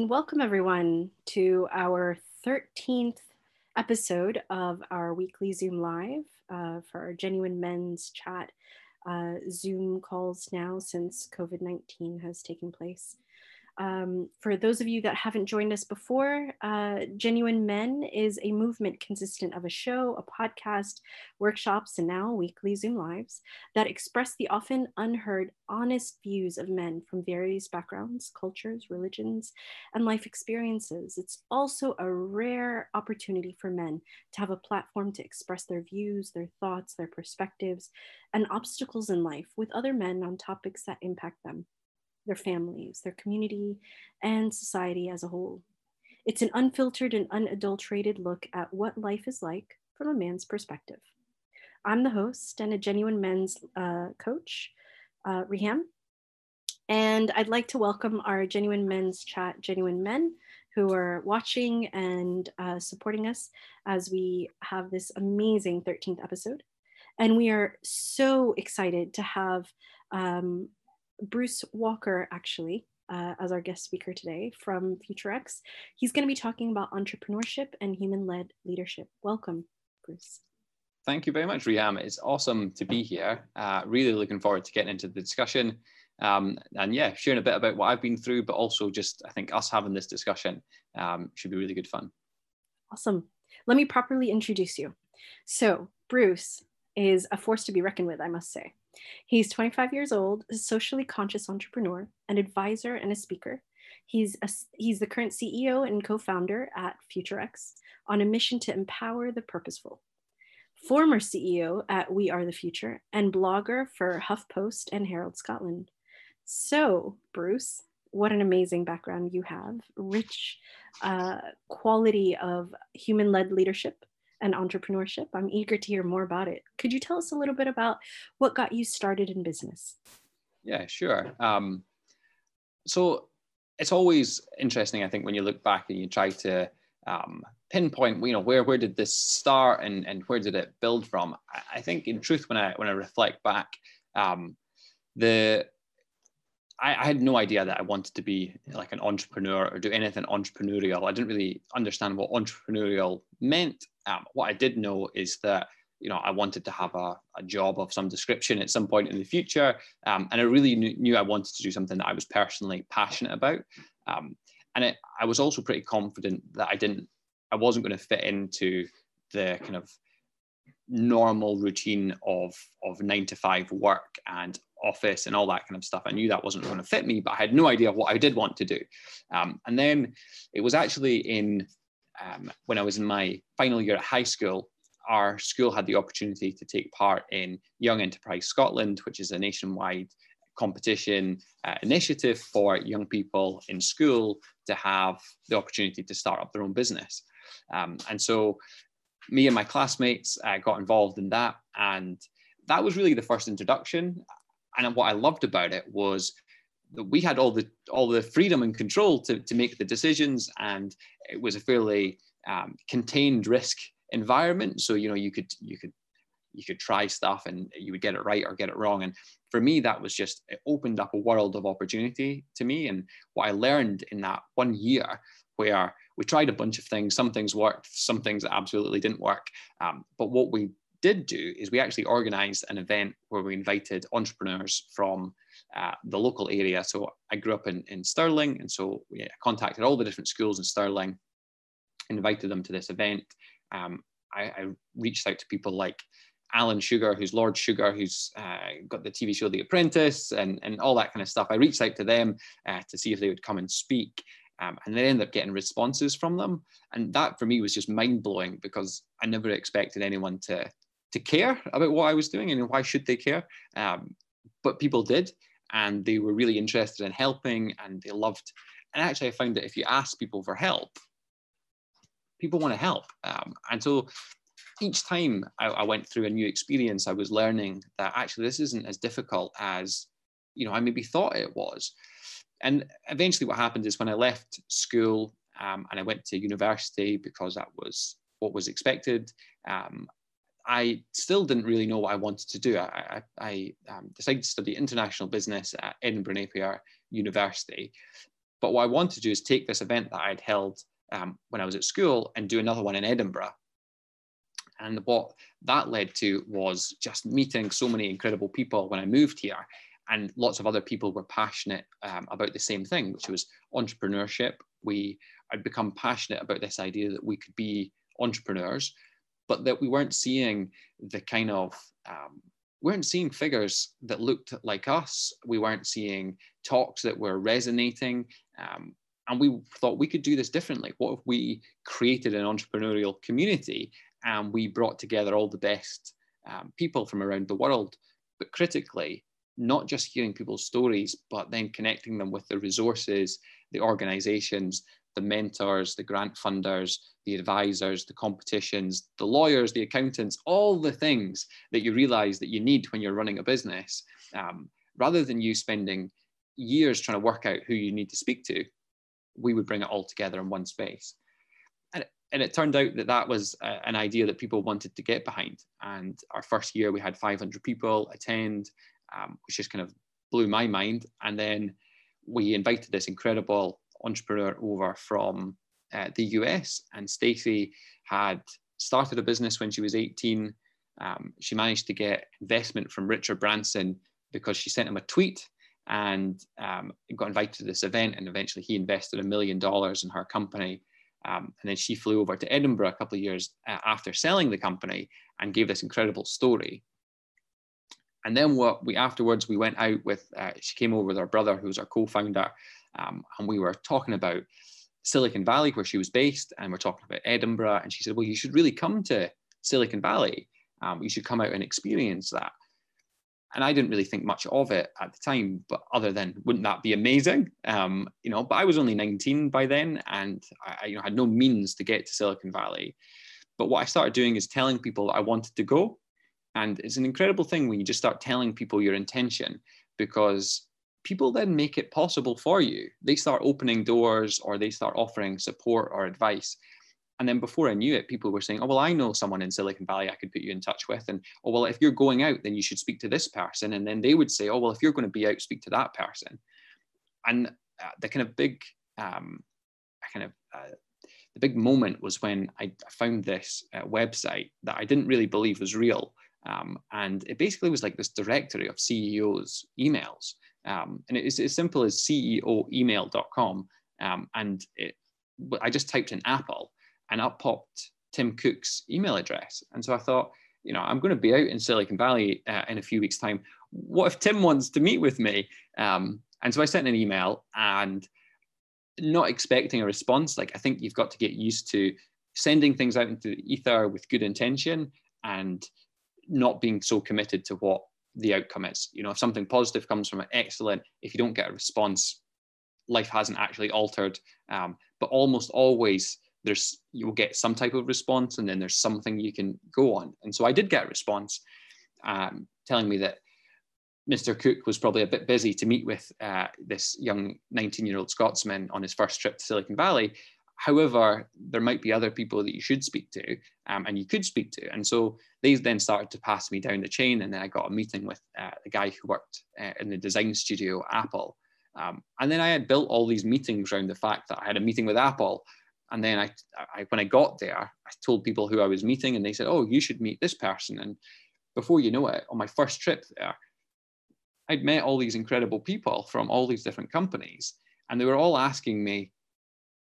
Welcome, everyone, to our 13th episode of our weekly Zoom Live uh, for our Genuine Men's Chat uh, Zoom calls now since COVID 19 has taken place. Um, for those of you that haven't joined us before, uh, Genuine Men is a movement consistent of a show, a podcast, workshops, and now weekly Zoom lives that express the often unheard, honest views of men from various backgrounds, cultures, religions, and life experiences. It's also a rare opportunity for men to have a platform to express their views, their thoughts, their perspectives, and obstacles in life with other men on topics that impact them their families, their community, and society as a whole. It's an unfiltered and unadulterated look at what life is like from a man's perspective. I'm the host and a genuine men's uh, coach, uh. And I'd like to welcome our Genuine Men's Chat Genuine Men who are watching and uh, supporting us as we have this amazing 13th episode. And we are so excited to have um, Bruce Walker, actually, uh, as our guest speaker today from FutureX. He's going to be talking about entrepreneurship and human led leadership. Welcome, Bruce. Thank you very much, Riham. It's awesome to be here. Uh, really looking forward to getting into the discussion. Um, and yeah, sharing a bit about what I've been through, but also just I think us having this discussion um, should be really good fun. Awesome. Let me properly introduce you. So, Bruce is a force to be reckoned with, I must say. He's 25 years old, a socially conscious entrepreneur, an advisor, and a speaker. He's, a, he's the current CEO and co founder at FutureX on a mission to empower the purposeful. Former CEO at We Are the Future and blogger for HuffPost and Herald Scotland. So, Bruce, what an amazing background you have, rich uh, quality of human led leadership, and entrepreneurship. I'm eager to hear more about it. Could you tell us a little bit about what got you started in business? Yeah, sure. Um, so it's always interesting, I think, when you look back and you try to um, pinpoint, you know, where where did this start and and where did it build from? I, I think, in truth, when I when I reflect back, um, the I, I, had no idea that I wanted to be like an entrepreneur or do anything entrepreneurial. I didn't really understand what entrepreneurial meant. Um, what I did know is that you know I wanted to have a, a job of some description at some point in the future, um, and I really knew, knew, I wanted to do something that I was personally passionate about. Um, and it, I was also pretty confident that I didn't, I wasn't going to fit into the kind of normal routine of of nine to five work and office and all that kind of stuff. I knew that wasn't going to fit me, but I had no idea what I did want to do. Um, and then it was actually in um, when I was in my final year at high school, our school had the opportunity to take part in Young Enterprise Scotland, which is a nationwide competition uh, initiative for young people in school to have the opportunity to start up their own business. Um, and so me and my classmates uh, got involved in that. And that was really the first introduction and what I loved about it was that we had all the all the freedom and control to, to make the decisions, and it was a fairly um, contained risk environment. So you know you could you could you could try stuff and you would get it right or get it wrong. And for me, that was just it opened up a world of opportunity to me. And what I learned in that one year, where we tried a bunch of things, some things worked, some things absolutely didn't work. Um, but what we did do is we actually organized an event where we invited entrepreneurs from uh, the local area. So I grew up in, in Stirling, and so we contacted all the different schools in Stirling, invited them to this event. Um, I, I, reached out to people like Alan Sugar, who's Lord Sugar, who's uh, got the TV show The Apprentice, and, and all that kind of stuff. I reached out to them uh, to see if they would come and speak. Um, and then ended up getting responses from them. And that for me was just mind blowing because I never expected anyone to to care about what I was doing and why should they care? Um, but people did, and they were really interested in helping, and they loved. And actually, I found that if you ask people for help, people want to help. Um, and so each time I, I, went through a new experience, I was learning that actually this isn't as difficult as you know I maybe thought it was. And eventually, what happened is when I left school um, and I went to university because that was what was expected. Um, I still didn't really know what I wanted to do. I, I, I um, decided to study international business at Edinburgh Napier University. But what I wanted to do is take this event that I'd held um, when I was at school and do another one in Edinburgh. And what that led to was just meeting so many incredible people when I moved here. And lots of other people were passionate um, about the same thing, which was entrepreneurship. We had become passionate about this idea that we could be entrepreneurs, but that we weren't seeing the kind of um, weren't seeing figures that looked like us. We weren't seeing talks that were resonating. Um, and we thought we could do this differently. What if we created an entrepreneurial community and we brought together all the best um, people from around the world, but critically, not just hearing people's stories, but then connecting them with the resources, the organizations, the mentors, the grant funders, the advisors, the competitions, the lawyers, the accountants, all the things that you realize that you need when you're running a business, um, rather than you spending years trying to work out who you need to speak to, we would bring it all together in one space. And, and it turned out that that was a, an idea that people wanted to get behind. And our first year, we had 500 people attend, um, which just kind of blew my mind. And then we invited this incredible entrepreneur over from uh, the US, and Stacey had started a business when she was 18. Um, she managed to get investment from Richard Branson because she sent him a tweet and um, got invited to this event. And eventually, he invested a million dollars in her company. Um, and then she flew over to Edinburgh a couple of years uh, after selling the company and gave this incredible story. And then what we afterwards we went out with. Uh, she came over with her brother, who was our co-founder, um, and we were talking about Silicon Valley, where she was based, and we're talking about Edinburgh. And she said, Well, you should really come to Silicon Valley. Um, you should come out and experience that. And I didn't really think much of it at the time, but other than wouldn't that be amazing? Um, you know, but I was only 19 by then, and I you know, had no means to get to Silicon Valley. But what I started doing is telling people that I wanted to go. And it's an incredible thing when you just start telling people your intention because people then make it possible for you. They start opening doors or they start offering support or advice. And then before I knew it, people were saying, oh, well, I know someone in Silicon Valley I could put you in touch with. And, oh, well, if you're going out, then you should speak to this person. And then they would say, oh, well, if you're going to be out, speak to that person. And uh, the kind of big, um, kind of, uh, the big moment was when I found this uh, website that I didn't really believe was real. Um, and it basically was like this directory of CEOs' emails. Um, and it's as simple as ceoemail.com. Um, and it, I just typed in Apple and up popped Tim Cook's email address. And so I thought, you know, I'm going to be out in Silicon Valley uh, in a few weeks' time. What if Tim wants to meet with me? Um, and so I sent an email and not expecting a response. Like, I think you've got to get used to sending things out into the ether with good intention and not being so committed to what the outcome is. You know, if something positive comes from it, excellent. If you don't get a response, life hasn't actually altered. Um, but almost always, there's you'll get some type of response, and then there's something you can go on. And so I did get a response um, telling me that Mr. Cook was probably a bit busy to meet with uh, this young 19-year-old Scotsman on his first trip to Silicon Valley, However, there might be other people that you should speak to um, and you could speak to. And so they then started to pass me down the chain. And then I got a meeting with uh, the guy who worked uh, in the design studio Apple. Um, and then I had built all these meetings around the fact that I had a meeting with Apple. And then I, I, when I got there, I told people who I was meeting, and they said, "Oh, you should meet this person." And before you know it, on my first trip there, I'd met all these incredible people from all these different companies, and they were all asking me,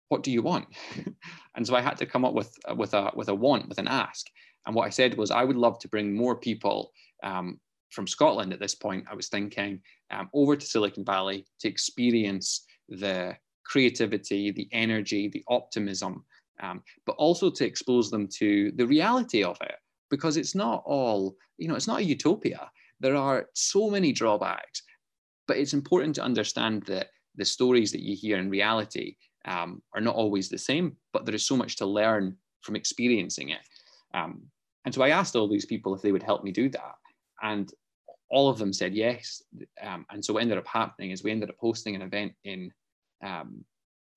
what do you want? and so I had to come up with with a with a want, with an ask. And what I said was, I would love to bring more people um, from Scotland at this point. I was thinking um, over to Silicon Valley to experience the creativity, the energy, the optimism, um, but also to expose them to the reality of it because it's not all you know. It's not a utopia. There are so many drawbacks, but it's important to understand that the stories that you hear in reality um, are not always the same, but there is so much to learn from experiencing it. Um, and so I asked all these people if they would help me do that. And all of them said yes. Um, and so what ended up happening is we ended up hosting an event in um,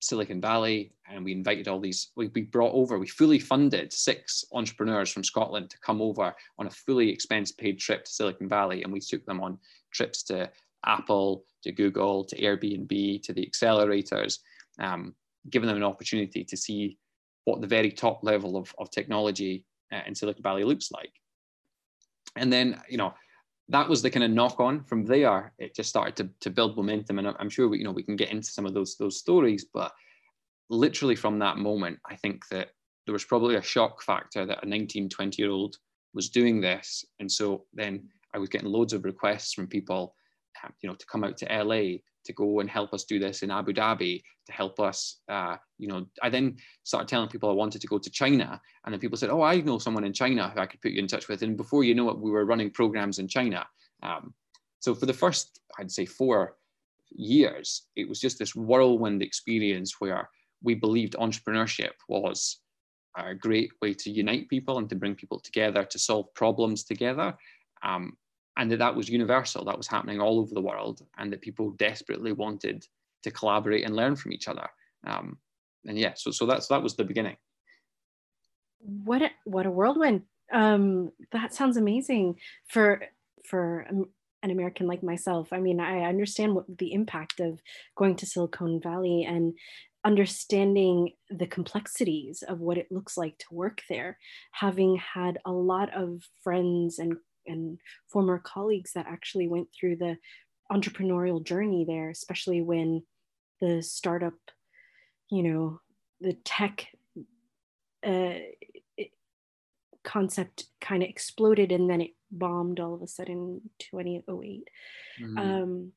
Silicon Valley and we invited all these, we, we brought over, we fully funded six entrepreneurs from Scotland to come over on a fully expense paid trip to Silicon Valley. And we took them on trips to Apple, to Google, to Airbnb, to the accelerators, um, giving them an opportunity to see what the very top level of, of technology uh, in Silicon Valley looks like. And then, you know, that was the kind of knock on from there. It just started to, to build momentum. And I'm sure we, you know, we can get into some of those, those stories, but literally from that moment, I think that there was probably a shock factor that a 19, 20 year old was doing this. And so then I was getting loads of requests from people, you know, to come out to LA to go and help us do this in Abu Dhabi, to help us, uh, you know, I then started telling people I wanted to go to China. And then people said, oh, I know someone in China who I could put you in touch with. And before you know it, we were running programs in China. Um, so for the first, I'd say four years, it was just this whirlwind experience where we believed entrepreneurship was a great way to unite people and to bring people together to solve problems together. Um, and that that was universal, that was happening all over the world, and that people desperately wanted to collaborate and learn from each other. Um, and yeah, so so that's that was the beginning. What a, what a whirlwind! Um, that sounds amazing for for an American like myself. I mean, I understand what the impact of going to Silicon Valley and understanding the complexities of what it looks like to work there, having had a lot of friends and and former colleagues that actually went through the entrepreneurial journey there, especially when the startup, you know, the tech uh, concept kind of exploded and then it bombed all of a sudden 2008. Mm-hmm. Um,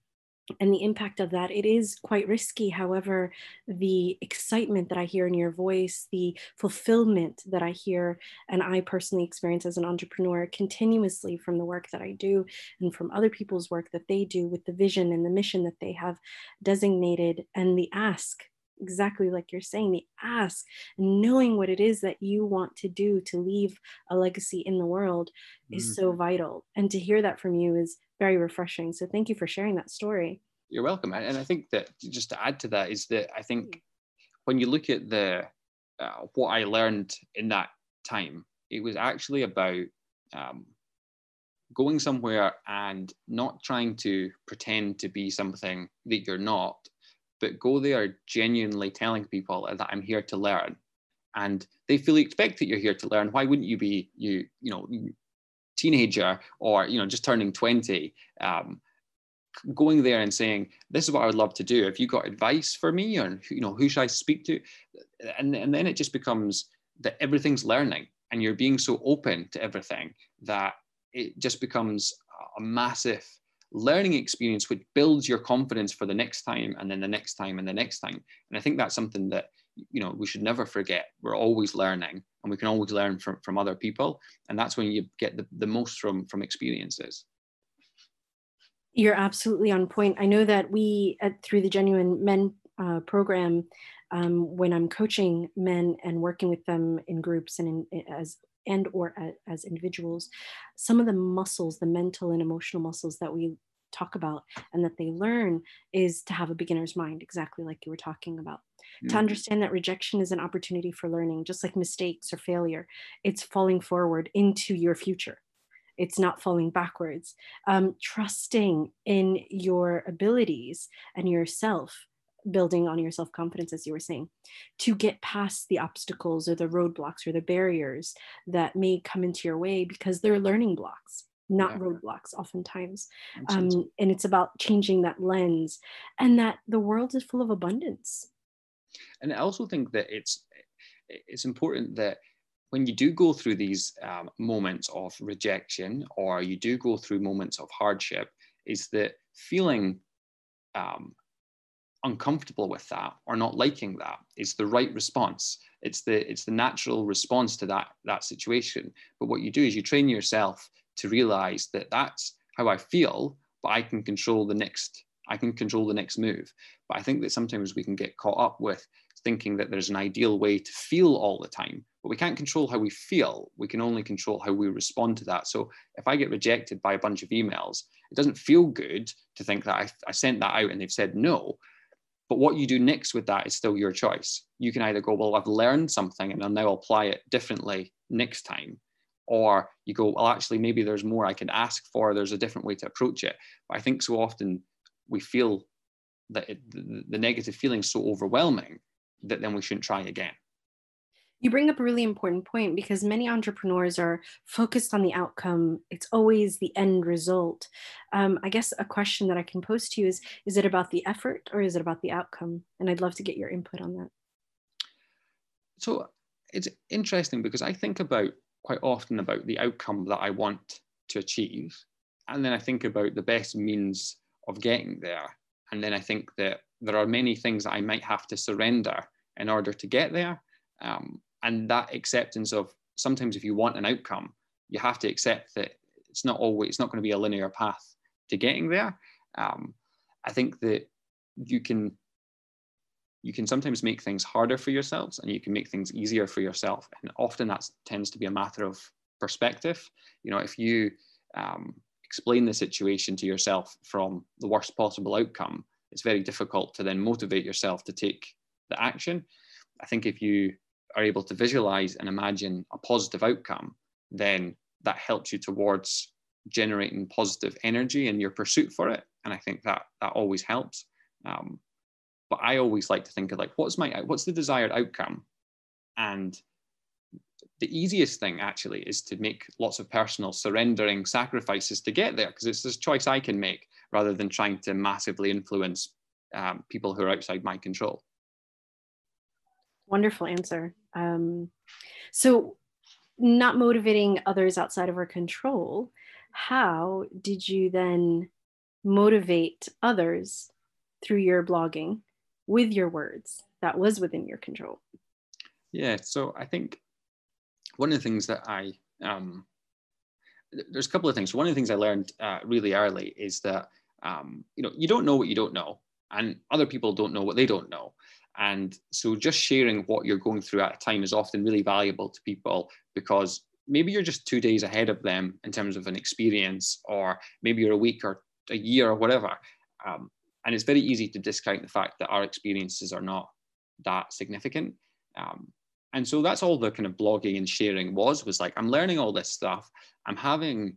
and the impact of that it is quite risky however the excitement that i hear in your voice the fulfillment that i hear and i personally experience as an entrepreneur continuously from the work that i do and from other people's work that they do with the vision and the mission that they have designated and the ask exactly like you're saying the ask knowing what it is that you want to do to leave a legacy in the world mm. is so vital and to hear that from you is very refreshing so thank you for sharing that story you're welcome and i think that just to add to that is that i think when you look at the uh, what i learned in that time it was actually about um, going somewhere and not trying to pretend to be something that you're not but go there genuinely telling people that I'm here to learn. And they fully expect that you're here to learn. Why wouldn't you be, you, you know, teenager or, you know, just turning 20, um, going there and saying, this is what I would love to do. If you got advice for me or, you know, who should I speak to? And, and then it just becomes that everything's learning and you're being so open to everything that it just becomes a massive learning experience which builds your confidence for the next time and then the next time and the next time and i think that's something that you know we should never forget we're always learning and we can always learn from, from other people. And that's when you get the, the most from from experiences. You're absolutely on point. I know that we at through the genuine men uh, program um, when i'm coaching men and working with them in groups and in, as and or as individuals some of the muscles the mental and emotional muscles that we talk about and that they learn is to have a beginner's mind exactly like you were talking about mm-hmm. to understand that rejection is an opportunity for learning just like mistakes or failure. It's falling forward into your future. It's not falling backwards. Um, trusting in your abilities and yourself building on your self confidence, as you were saying, to get past the obstacles or the roadblocks or the barriers that may come into your way because they're learning blocks not yeah. roadblocks oftentimes. Um, and it's about changing that lens and that the world is full of abundance and i also think that it's it's important that when you do go through these um, moments of rejection or you do go through moments of hardship is that feeling um, uncomfortable with that or not liking that is the right response. It's the it's the natural response to that that situation. But what you do is you train yourself to realize that that's how i feel but i can control the next i can control the next move but i think that sometimes we can get caught up with thinking that there's an ideal way to feel all the time but we can't control how we feel we can only control how we respond to that so if i get rejected by a bunch of emails it doesn't feel good to think that I, I sent that out and they've said no but what you do next with that is still your choice. You can either go, well, I've learned something and I'll now apply it differently next time. Or you go, well, actually, maybe there's more I can ask for. There's a different way to approach it. But I think so often we feel that it, the, negative feeling is so overwhelming that then we shouldn't try again. You bring up a really important point because many entrepreneurs are focused on the outcome. It's always the end result. Um, I guess a question that I can pose to you is Is it about the effort or is it about the outcome? And I'd love to get your input on that. So it's interesting because I think about quite often about the outcome that I want to achieve. And then I think about the best means of getting there. And then I think that there are many things that I might have to surrender in order to get there. Um, and that acceptance of sometimes if you want an outcome, you have to accept that it's not always it's not going to be a linear path to getting there. Um, I think that you can you can sometimes make things harder for yourselves and you can make things easier for yourself. And often that tends to be a matter of perspective. You know, if you um, explain the situation to yourself from the worst possible outcome, it's very difficult to then motivate yourself to take the action. I think if you are able to visualize and imagine a positive outcome, then that helps you towards generating positive energy in your pursuit for it. And I think that that always helps. Um, but I always like to think of like, what's my, what's the desired outcome? And the easiest thing actually is to make lots of personal surrendering sacrifices to get there because it's this choice I can make rather than trying to massively influence um, people who are outside my control. Wonderful answer. Um, so, not motivating others outside of our control, how did you then motivate others through your blogging with your words that was within your control? Yeah, so I think one of the things that I, um, there's a couple of things. One of the things I learned uh, really early is that, um, you know, you don't know what you don't know, and other people don't know what they don't know. And so just sharing what you're going through at a time is often really valuable to people because maybe you're just two days ahead of them in terms of an experience, or maybe you're a week or a year or whatever. Um, and it's very easy to discount the fact that our experiences are not that significant. Um, and so that's all the kind of blogging and sharing was was like i'm learning all this stuff. I'm having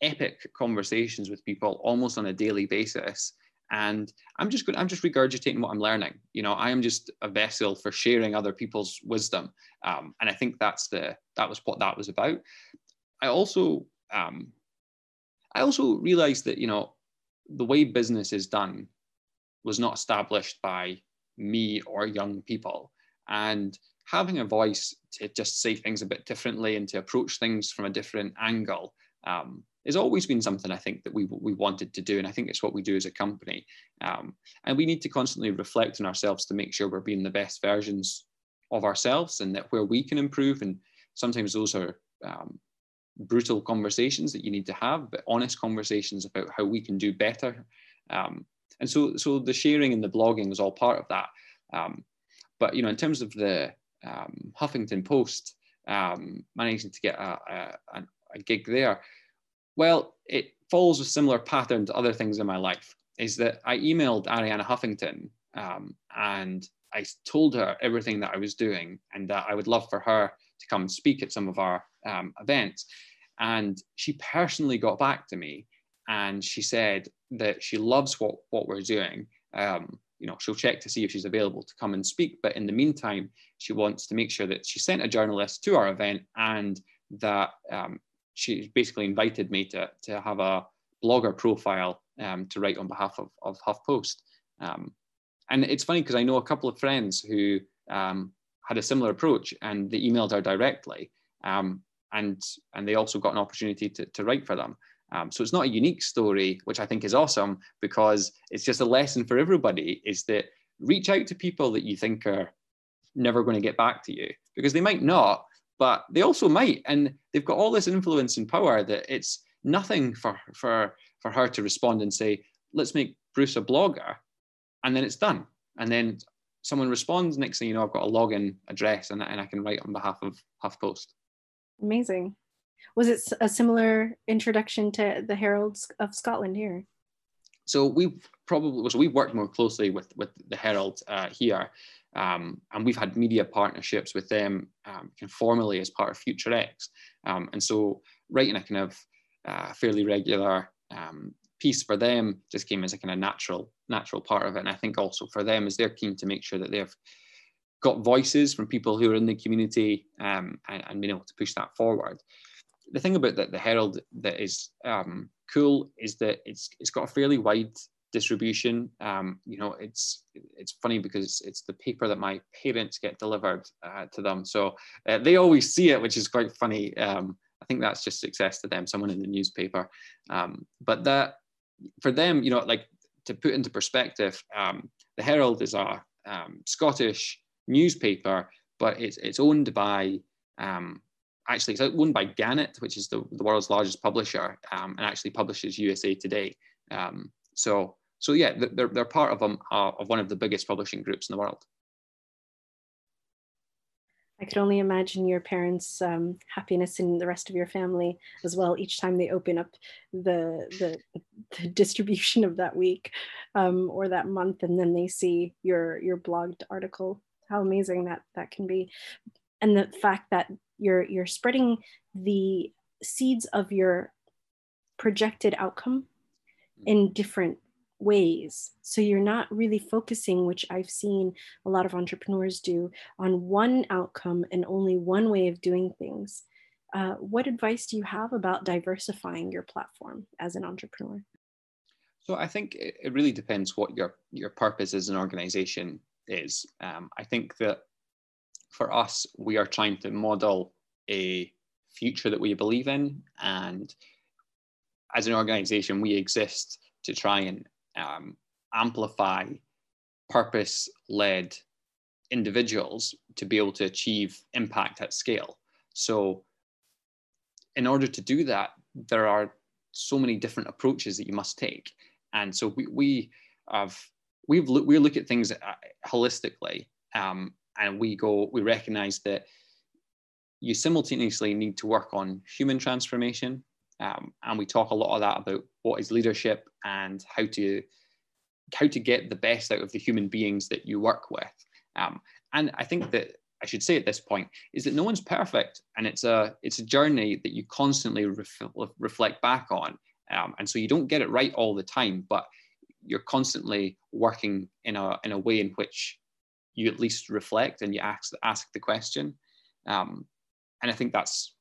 epic conversations with people almost on a daily basis. And i'm just going i'm just regurgitating what i'm learning. You know i am just a vessel for sharing other people's wisdom. Um, and i think that's the that was what that was about. I also um, i also realized that you know the way business is done was not established by me or young people. And having a voice to just say things a bit differently and to approach things from a different angle um, has always been something I think that we we wanted to do, and I think it's what we do as a company. Um, and we need to constantly reflect on ourselves to make sure we're being the best versions of ourselves, and that where we can improve. And sometimes those are um, brutal conversations that you need to have, but honest conversations about how we can do better. Um, and so, so the sharing and the blogging is all part of that. Um, but you know, in terms of the um, Huffington Post, um, managing to get a, a, a, gig there. Well, it follows a similar pattern to other things in my life. Is that I emailed Arianna Huffington um, and I told her everything that I was doing and that I would love for her to come speak at some of our um, events. And she personally got back to me and she said that she loves what, what we're doing. Um, you know, she'll check to see if she's available to come and speak. But in the meantime, she wants to make sure that she sent a journalist to our event and that um, she basically invited me to, to have a blogger profile um, to write on behalf of, of HuffPost. Um, and it's funny because I know a couple of friends who um, had a similar approach and they emailed her directly. Um, and, and they also got an opportunity to, to write for them. Um, so it's not a unique story, which I think is awesome because it's just a lesson for everybody is that reach out to people that you think are never going to get back to you because they might not, but they also might. And they've got all this influence and power that it's nothing for, for, for her to respond and say, let's make Bruce a blogger. And then it's done. And then someone responds, next thing you know, I've got a login address and, and I can write on behalf of HuffPost. Amazing was it a similar introduction to the Heralds of Scotland here? So we probably so we've worked more closely with with the Herald uh, here, um, and we've had media partnerships with them um, formally as part of Future X, um, and so writing a kind of uh, fairly regular um, piece for them just came as a kind of natural natural part of it. And I think also for them is they're keen to make sure that they've got voices from people who are in the community um, and, and being able to push that forward. The thing about the, the Herald that is um, cool is that it's it's got a fairly wide distribution. Um, you know, it's it's funny because it's the paper that my parents get delivered uh, to them, so uh, they always see it, which is quite funny. Um, I think that's just success to them, someone in the newspaper. Um, but that for them, you know, like to put into perspective, um, the Herald is a um, Scottish newspaper, but it's it's owned by um, actually it's owned by Gannett, which is the, the world's largest publisher, um, and actually publishes USA Today. Um, so so yeah, they're they're part of them uh, of one of the biggest publishing groups in the world. I could only imagine your parents' um, happiness and the rest of your family as well each time they open up the the, the distribution of that week um, or that month, and then they see your your blogged article. How amazing that that can be, and the fact that you're you're spreading the seeds of your projected outcome in different ways. So you're not really focusing, which I've seen a lot of entrepreneurs do, on one outcome and only one way of doing things. Uh, what advice do you have about diversifying your platform as an entrepreneur? So I think it really depends what your your purpose as an organization is. Um, I think that for us, we are trying to model a future that we believe in, and as an organization, we exist to try and um, amplify purpose led individuals to be able to achieve impact at scale. So, in order to do that, there are so many different approaches that you must take. And so, we, we have we've look, we look at things uh, holistically um, and we go we recognize that you simultaneously need to work on human transformation um, and we talk a lot of that about what is leadership and how to how to get the best out of the human beings that you work with. Um, and I think that I should say at this point is that no one's perfect, and it's a it's a journey that you constantly ref- reflect back on. Um, and so you don't get it right all the time, but you're constantly working in a in a way in which you at least reflect and you ask ask the question. Um, and I think that's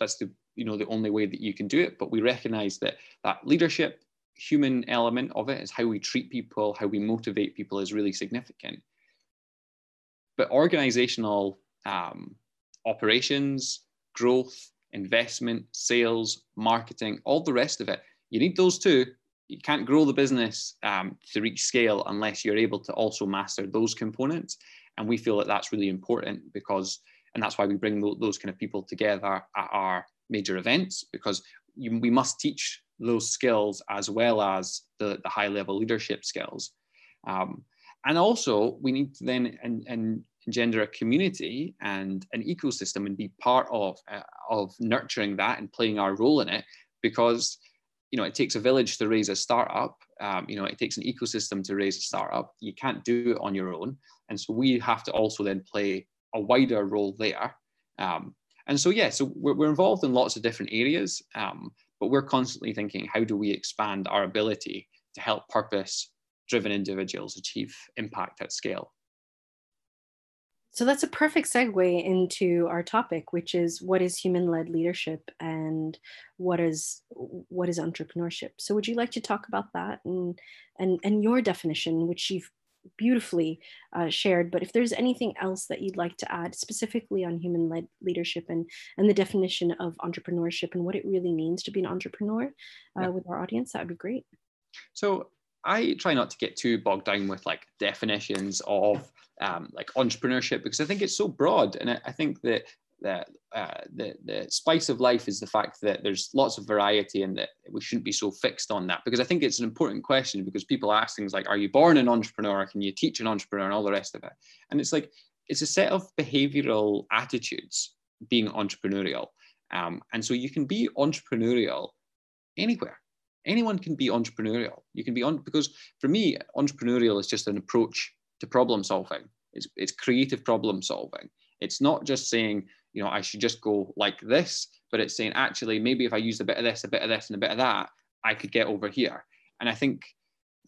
that's the you know the only way that you can do it. But we recognize that that leadership human element of it is how we treat people how we motivate people is really significant. But organizational um, operations growth investment sales marketing all the rest of it you need those too you can't grow the business um, to reach scale unless you're able to also master those components and we feel that that's really important because and that's why we bring those kind of people together at our major events because you, we must teach those skills as well as the, the high level leadership skills. Um, and also, we need to then and, and engender a community and an ecosystem and be part of, uh, of nurturing that and playing our role in it because you know it takes a village to raise a startup um, you know it takes an ecosystem to raise a startup. You can't do it on your own. And so we have to also then play a wider role there. Um, and so, yeah, so we're, we're involved in lots of different areas, um, but we're constantly thinking, how do we expand our ability to help purpose driven individuals achieve impact at scale? So that's a perfect segue into our topic, which is what is human-led leadership and what is what is entrepreneurship. So would you like to talk about that and and and your definition, which you've beautifully uh, shared. But if there's anything else that you'd like to add specifically on human led leadership and, and the definition of entrepreneurship and what it really means to be an entrepreneur uh, yeah. with our audience, that would be great. So I try not to get too bogged down with like definitions of um, like entrepreneurship because I think it's so broad. And I, I think that that uh, the the spice of life is the fact that there's lots of variety and that we shouldn't be so fixed on that because I think it's an important question because people ask things like, "Are you born an entrepreneur? Can you teach an entrepreneur?" and all the rest of it. And it's like it's a set of behavioral attitudes being entrepreneurial, um, and so you can be entrepreneurial anywhere. Anyone can be entrepreneurial. You can be on because for me, entrepreneurial is just an approach to problem solving. It's it's creative problem solving. It's not just saying you know, I should just go like this, but it's saying actually maybe if I use a bit of this, a bit of this, and a bit of that, I could get over here. And I think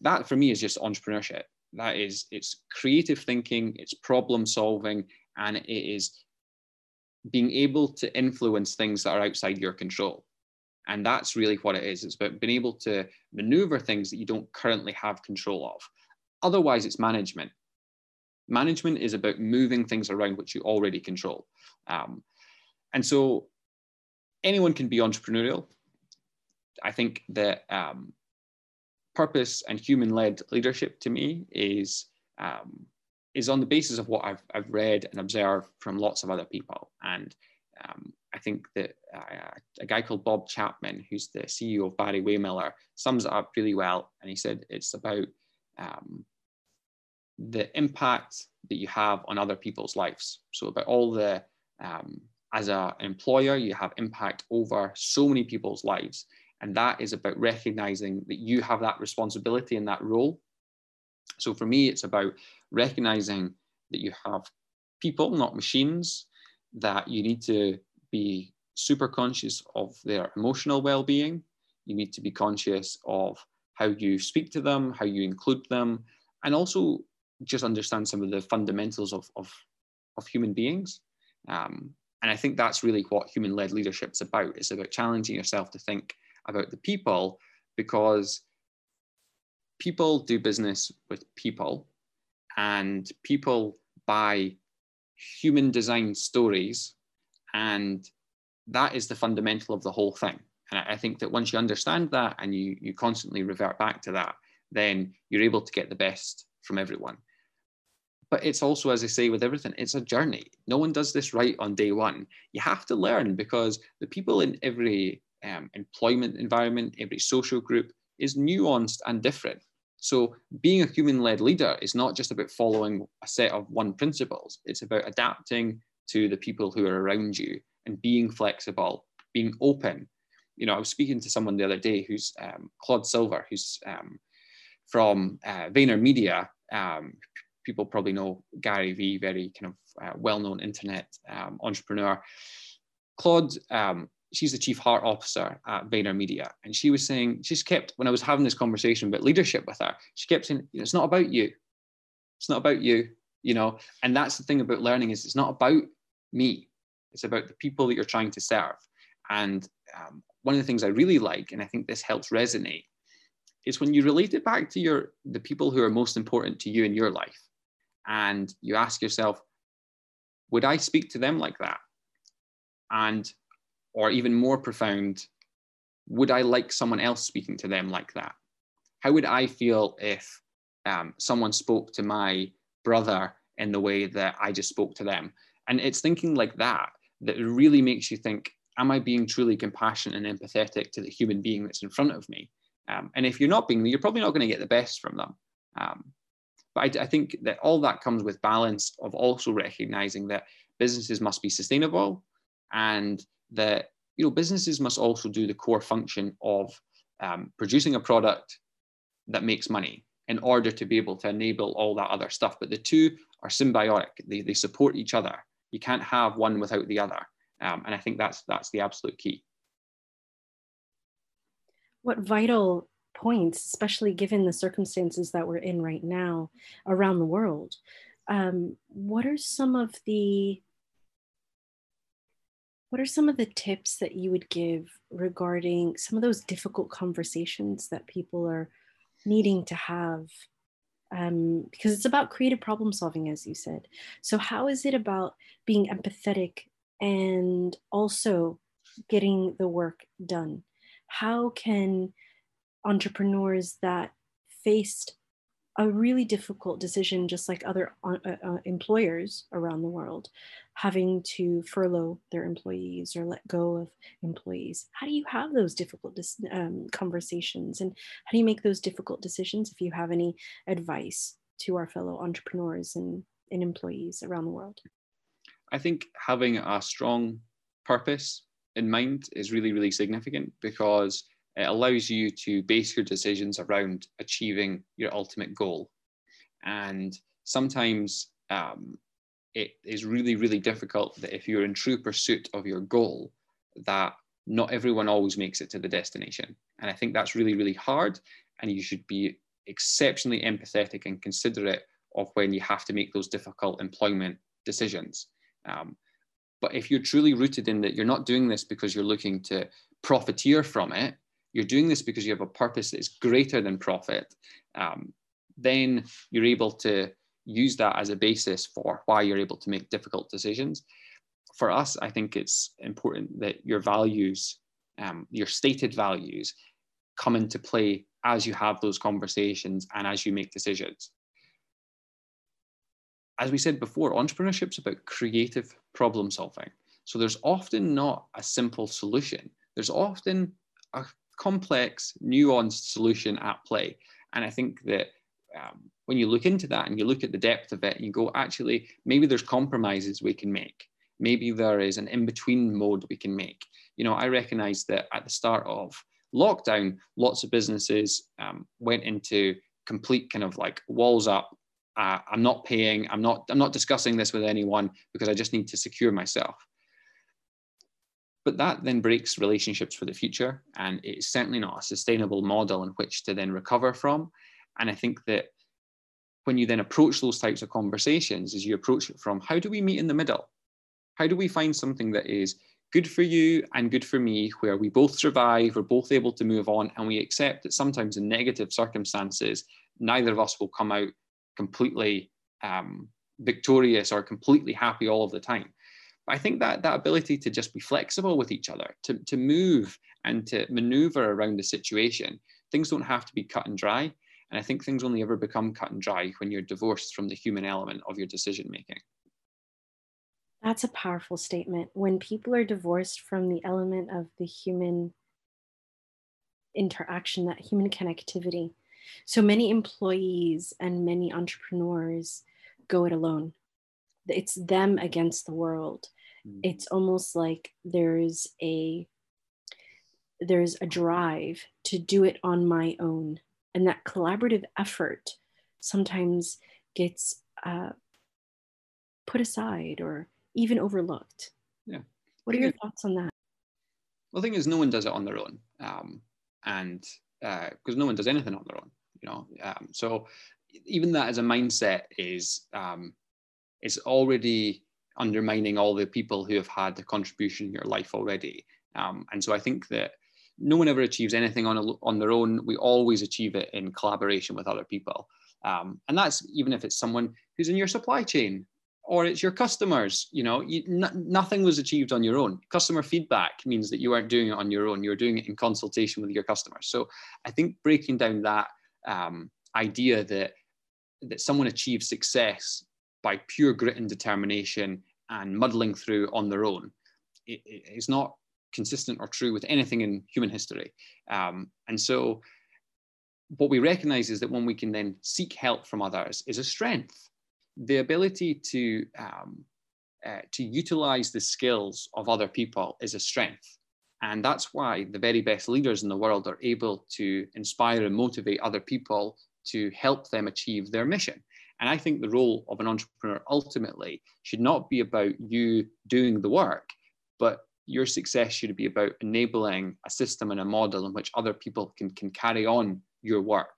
that for me is just entrepreneurship. That is, it's creative thinking, it's problem solving, and it is being able to influence things that are outside your control. And that's really what it is. It's about being able to maneuver things that you don't currently have control of. Otherwise, it's management. Management is about moving things around which you already control. Um, and so anyone can be entrepreneurial. I think that um, purpose and human-led leadership to me is um, is on the basis of what I've, I've read and observed from lots of other people. And um, I think that uh, a guy called Bob Chapman, who's the CEO of Barry Wehmiller, sums it up really well. And he said it's about um, the impact that you have on other people's lives. So about all the, um, as an employer, you have impact over so many people's lives. And that is about recognizing that you have that responsibility in that role. So for me, it's about recognizing that you have people, not machines, that you need to be super conscious of their emotional well being. You need to be conscious of how you speak to them, how you include them, and also just understand some of the fundamentals of, of, of human beings. Um, and I think that's really what human led leadership is about. It's about challenging yourself to think about the people because people do business with people and people buy human design stories and that is the fundamental of the whole thing. And i think that once you understand that and you you constantly revert back to that then you're able to get the best from everyone. But it's also as i say with everything it's a journey. No one does this right on day one. You have to learn because the people in every um, employment environment every social group is nuanced and different so being a human led leader is not just about following a set of one principles, it's about adapting to the people who are around you and being flexible, being open. You know, I was speaking to someone the other day who's um, Claude Silver, who's um, from uh, VaynerMedia. Um, people probably know Gary Vee, very kind of uh, well known internet um, entrepreneur. Claude um, she's the chief heart officer at VaynerMedia. And she was saying, she's kept, when I was having this conversation about leadership with her, she kept saying, it's not about you. It's not about you, you know. And that's the thing about learning is it's not about me. It's about the people that you're trying to serve. And um, one of the things I really like, and I think this helps resonate, is when you relate it back to your the people who are most important to you in your life. And you ask yourself, would I speak to them like that? And or even more profound, would I like someone else speaking to them like that? How would I feel if um, someone spoke to my brother in the way that I just spoke to them? And it's thinking like that that really makes you think, am I being truly compassionate and empathetic to the human being that's in front of me? Um, and if you're not being, you're probably not going to get the best from them. Um, but I, I, think that all that comes with balance of also recognizing that businesses must be sustainable and that you know businesses must also do the core function of um, producing a product that makes money in order to be able to enable all that other stuff. But the two are symbiotic; they, they support each other. You can't have one without the other, um, and I think that's that's the absolute key. What vital points, especially given the circumstances that we're in right now around the world. Um, what are some of the what are some of the tips that you would give regarding some of those difficult conversations that people are needing to have? Um, because it's about creative problem solving, as you said. So, how is it about being empathetic and also getting the work done? How can entrepreneurs that faced a really difficult decision, just like other uh, uh, employers around the world, having to furlough their employees or let go of employees. How do you have those difficult um, conversations and how do you make those difficult decisions? If you have any advice to our fellow entrepreneurs and, and employees around the world. I think having a strong purpose in mind is really, really significant because it allows you to base your decisions around achieving your ultimate goal. And sometimes um, it is really, really difficult that if you're in true pursuit of your goal, that not everyone always makes it to the destination. And I think that's really, really hard. And you should be exceptionally empathetic and considerate of when you have to make those difficult employment decisions. Um, but if you're truly rooted in that you're not doing this because you're looking to profiteer from it, you're doing this because you have a purpose that is greater than profit, um, then you're able to use that as a basis for why you're able to make difficult decisions. For us, I think it's important that your values, um, your stated values, come into play as you have those conversations and as you make decisions. As we said before, entrepreneurship is about creative problem solving. So there's often not a simple solution. There's often a complex, nuanced solution at play. And I think that um, when you look into that and you look at the depth of it, you go, actually, maybe there's compromises we can make. Maybe there is an in between mode we can make. You know, I recognize that at the start of lockdown, lots of businesses um, went into complete kind of like walls up. Uh, I'm not paying. I'm not. I'm not discussing this with anyone because I just need to secure myself. But that then breaks relationships for the future, and it's certainly not a sustainable model in which to then recover from. And I think that when you then approach those types of conversations, is you approach it from how do we meet in the middle? How do we find something that is good for you and good for me, where we both survive, we're both able to move on, and we accept that sometimes in negative circumstances, neither of us will come out completely um, victorious or completely happy all of the time. I think that that ability to just be flexible with each other, to, to move and to maneuver around the situation, things don't have to be cut and dry. And I think things only ever become cut and dry when you're divorced from the human element of your decision making. That's a powerful statement. When people are divorced from the element of the human interaction, that human connectivity. So many employees and many entrepreneurs go it alone. It's them against the world. Mm. It's almost like there's a there's a drive to do it on my own and that collaborative effort sometimes gets uh, put aside or even overlooked. Yeah. What are your thoughts on that? Well, the thing is, no one does it on their own, um, and because uh, no one does anything on their own, you know. Um, so even that as a mindset is um, is already undermining all the people who have had the contribution in your life already. Um, and so I think that no one ever achieves anything on, a, on their own. We always achieve it in collaboration with other people. Um, and that's even if it's someone who's in your supply chain or it's your customers. You know, you, n- nothing was achieved on your own. Customer feedback means that you aren't doing it on your own. You're doing it in consultation with your customers. So I think breaking down that um, idea that that someone achieves success by pure grit and determination and muddling through on their own it, it's not consistent or true with anything in human history. Um, and so, what we recognize is that when we can then seek help from others is a strength. The ability to um, uh, to utilize the skills of other people is a strength. And that's why the very best leaders in the world are able to inspire and motivate other people to help them achieve their mission. And I think the role of an entrepreneur ultimately should not be about you doing the work, but your success should be about enabling a system and a model in which other people can, can carry on your work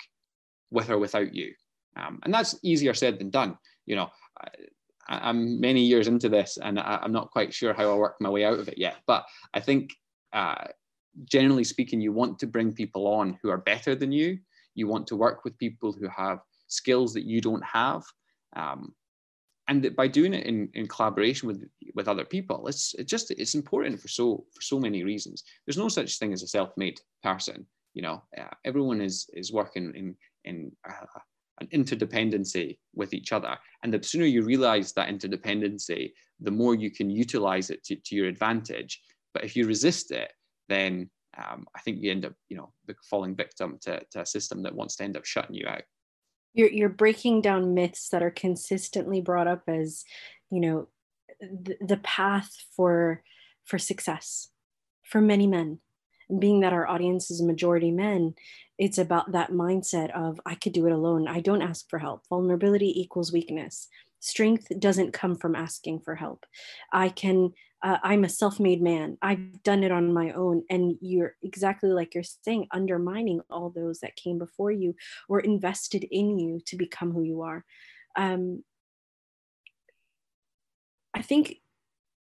with or without you. Um, and that's easier said than done. You know, I, am many years into this and I, am not quite sure how I work my way out of it yet. But I think, uh, generally speaking, you want to bring people on who are better than you. You want to work with people who have skills that you don't have. Um, and by doing it in, in collaboration with with other people it's it just it's important for so for so many reasons there's no such thing as a self-made person you know uh, everyone is is working in in uh, an interdependency with each other and the sooner you realize that interdependency the more you can utilize it to, to your advantage but if you resist it then um, i think you end up you know falling victim to, to a system that wants to end up shutting you out. You're you're breaking down myths that are consistently brought up as you know the, the path for for success for many men. And being that our audience is majority men it's about that mindset of i could do it alone. I don't ask for help. Vulnerability equals weakness. Strength doesn't come from asking for help. I can uh, i'm a self-made man i've done it on my own and you're exactly like you're saying undermining all those that came before you or invested in you to become who you are um, i think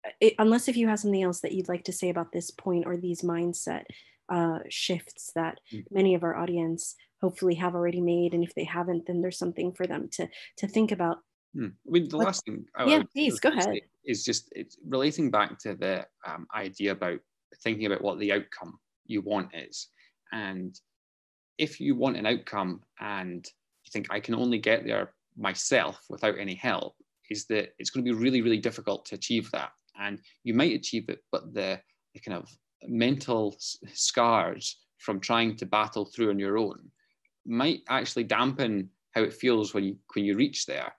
uh, it, unless if you have something else that you'd like to say about this point or these mindset uh, shifts that mm. many of our audience hopefully have already made and if they haven't then there's something for them to to think about. I mean the last thing I yeah please go ahead. is just it's relating back to the um, idea about thinking about what the outcome you want is. And if you want an outcome and you think i can only get there myself without any help is that it's going to be really really difficult to achieve that. And you might achieve it but the, the kind of mental scars from trying to battle through on your own might actually dampen how it feels when you when you reach there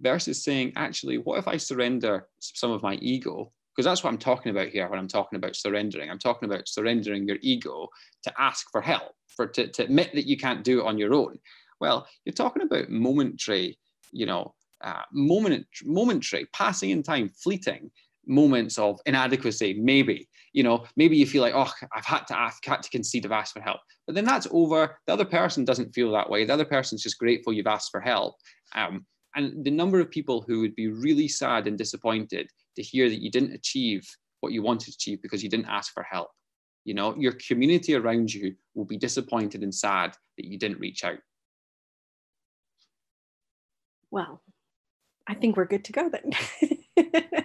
versus saying actually what if i surrender some of my ego because that's what i'm talking about here when i'm talking about surrendering i'm talking about surrendering your ego to ask for help for to, to admit that you can't do it on your own well you're talking about momentary you know uh, moment momentary passing in time fleeting moments of inadequacy, maybe. You know, maybe you feel like, oh, I've had to ask, had to concede, I've asked for help. But then that's over. The other person doesn't feel that way. The other person's just grateful you've asked for help. Um, and the number of people who would be really sad and disappointed to hear that you didn't achieve what you wanted to achieve because you didn't ask for help. You know, your community around you will be disappointed and sad that you didn't reach out. Well, I think we're good to go then.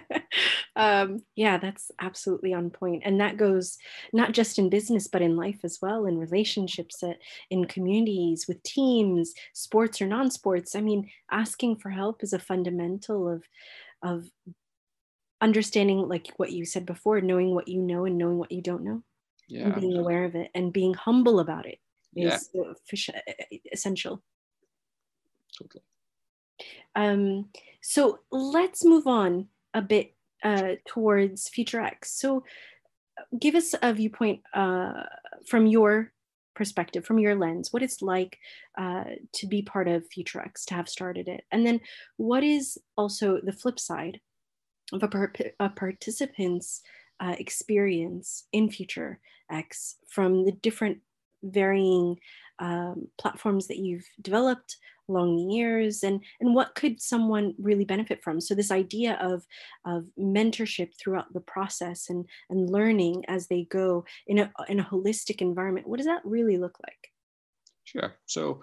um, yeah, that's absolutely on point. And that goes not just in business, but in life as well, in relationships, uh, in communities, with teams, sports or non sports. I mean, asking for help is a fundamental of, of understanding, like what you said before, knowing what you know and knowing what you don't know. Yeah, and being aware of it and being humble about it is yeah. essential. Totally. Um, so let's move on a bit uh, towards Future X. So give us a viewpoint uh, from your perspective, from your lens, what it's like uh, to be part of Future X, to have started it. And then what is also the flip side of a, per- a participant's uh, experience in Future X from the different varying um, platforms that you've developed along the years and and what could someone really benefit from? So this idea of of mentorship throughout the process and and learning as they go in a in a holistic environment what does that really look like? Sure. So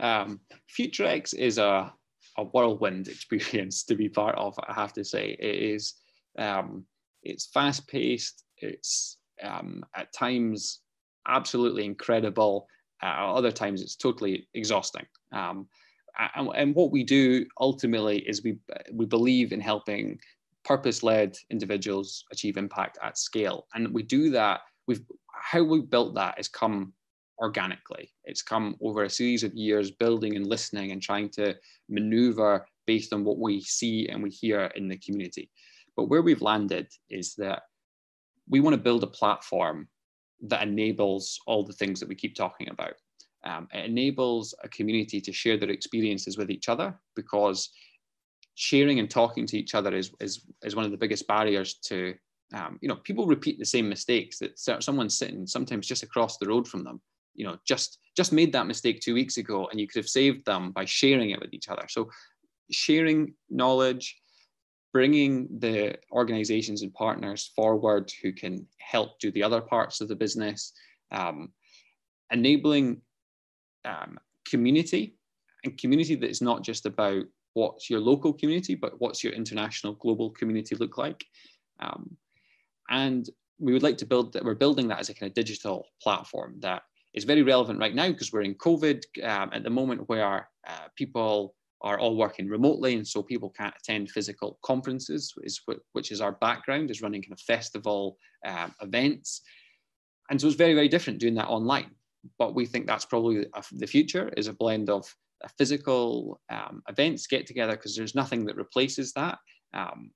um, future x is a a whirlwind experience to be part of i have to say. It is um, it's fast paced it's um, at times absolutely incredible. Uh, other times it's totally exhausting. Um, and, and what we do ultimately is we we believe in helping purpose-led individuals achieve impact at scale. And we do that we've how we built that has come organically. It's come over a series of years building and listening and trying to maneuver based on what we see and we hear in the community. But where we've landed is that we want to build a platform that enables all the things that we keep talking about um, it enables a community to share their experiences with each other because sharing and talking to each other is, is, is one of the biggest barriers to, um, you know, people repeat the same mistakes that someone's sitting sometimes just across the road from them, you know, just, just made that mistake two weeks ago and you could have saved them by sharing it with each other. So sharing knowledge, bringing the organizations and partners forward who can help do the other parts of the business, um, enabling um, community and community that is not just about what's your local community, but what's your international global community look like. Um, and we would like to build that, we're building that as a kind of digital platform that is very relevant right now because we're in COVID um, at the moment where uh, people are all working remotely and so people can't attend physical conferences, is, which is our background, is running kind of festival um, events. And so it's very, very different doing that online but we think that's probably the future is a blend of physical um, events get together because there's nothing that replaces that um,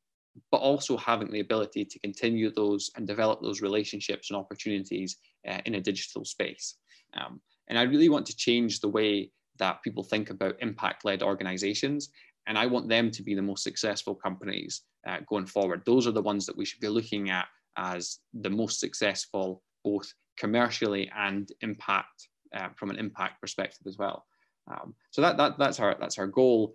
but also having the ability to continue those and develop those relationships and opportunities uh, in a digital space um, and i really want to change the way that people think about impact-led organizations and I want them to be the most successful companies uh, going forward. Those are the ones that we should be looking at as the most successful, both commercially and impact uh, from an impact perspective as well. Um, so that, that that's our that's our goal.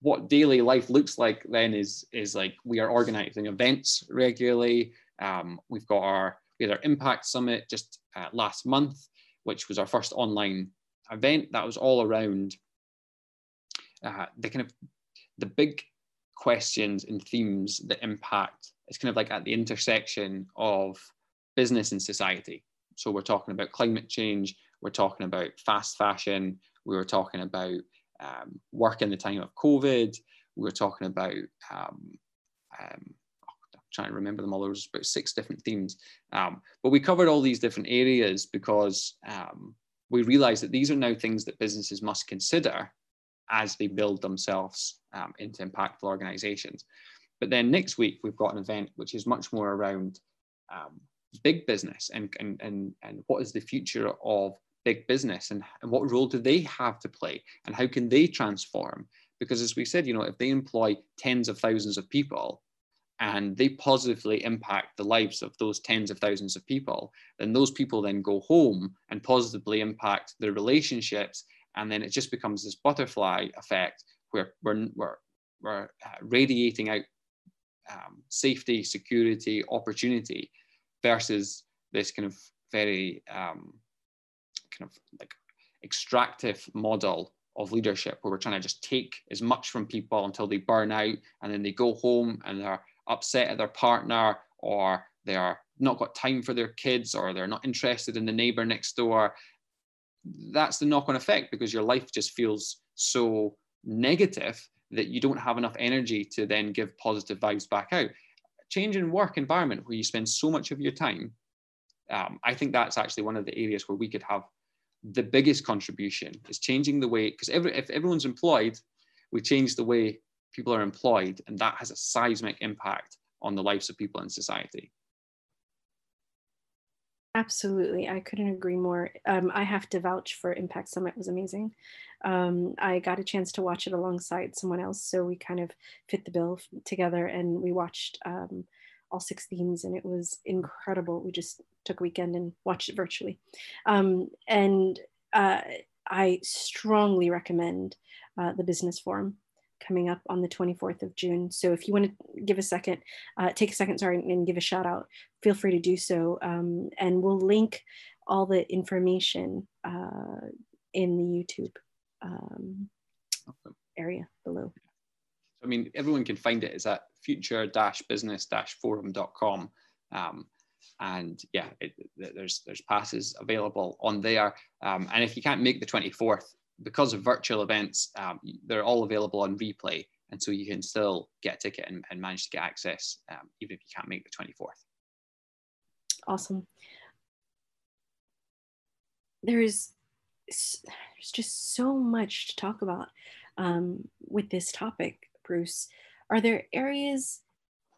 What daily life looks like then is is like we are organizing events regularly. Um, we've got our we had our impact summit just uh, last month, which was our first online event. That was all around uh, the kind of the big questions and themes that impact. It's kind of like at the intersection of business and society. So we're talking about climate change. We're talking about fast fashion. We were talking about um, work in the time of COVID. We were talking about um, um, trying to remember them all. There was about six different themes, um, but we covered all these different areas because um, we realize that these are now things that businesses must consider as they build themselves um, into impactful organizations. But then next week, we've got an event which is much more around um, big business and, and, and, and what is the future of big business and, and what role do they have to play and how can they transform? Because as we said, you know, if they employ tens of thousands of people, and they positively impact the lives of those tens of thousands of people, then those people then go home and positively impact their relationships. And then it just becomes this butterfly effect where we're, we're, we're uh, radiating out um, safety, security, opportunity versus this kind of very um, kind of like extractive model of leadership where we're trying to just take as much from people until they burn out and then they go home and they're upset at their partner or they're not got time for their kids or they're not interested in the neighbor next door that's the knock on effect because your life just feels so negative that you don't have enough energy to then give positive vibes back out. Change in work environment where you spend so much of your time, um, I think that's actually one of the areas where we could have the biggest contribution is changing the way, because every, if everyone's employed, we change the way people are employed, and that has a seismic impact on the lives of people in society. Absolutely. I couldn't agree more. Um, I have to vouch for Impact Summit was amazing. Um, I got a chance to watch it alongside someone else. So we kind of fit the bill together and we watched um, all six themes and it was incredible. We just took a weekend and watched it virtually. Um, and uh, I strongly recommend uh, the business forum coming up on the 24th of June. So if you want to give a second, uh, take a second, sorry, and give a shout out, feel free to do so. Um, and we'll link all the information uh, in the YouTube um, area below. I mean, everyone can find it. It's at future-business-forum.com. Um, and yeah, it, there's there's passes available on there. Um, and if you can't make the 24th, because of virtual events, um, they're all available on replay. And so you can still get a ticket and, and manage to get access um, even if you can't make the 24th. Awesome. There is there's just so much to talk about um, with this topic, Bruce. Are there areas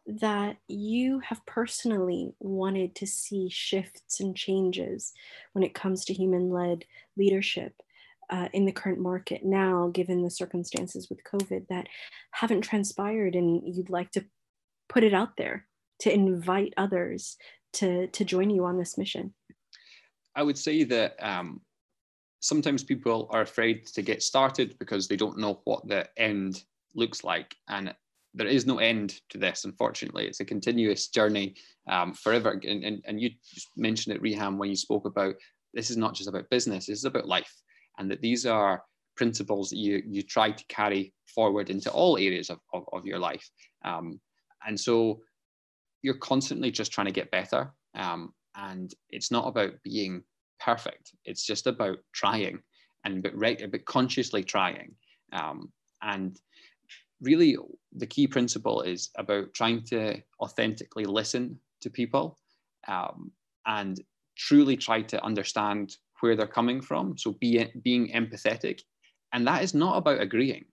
that you have personally wanted to see shifts and changes when it comes to human led leadership uh, in the current market now, given the circumstances with COVID that haven't transpired, and you'd like to put it out there to invite others to, to join you on this mission? I would say that um, sometimes people are afraid to get started because they don't know what the end looks like. And there is no end to this, unfortunately. It's a continuous journey um, forever. And, and, and you mentioned it, Reham, when you spoke about this is not just about business, this is about life and that these are principles that you, you try to carry forward into all areas of, of, of your life. Um, and so you're constantly just trying to get better. Um, and it's not about being perfect, it's just about trying and but, right, but consciously trying. Um, and really, the key principle is about trying to authentically listen to people um, and truly try to understand where they're coming from. So be, being empathetic. And that is not about agreeing.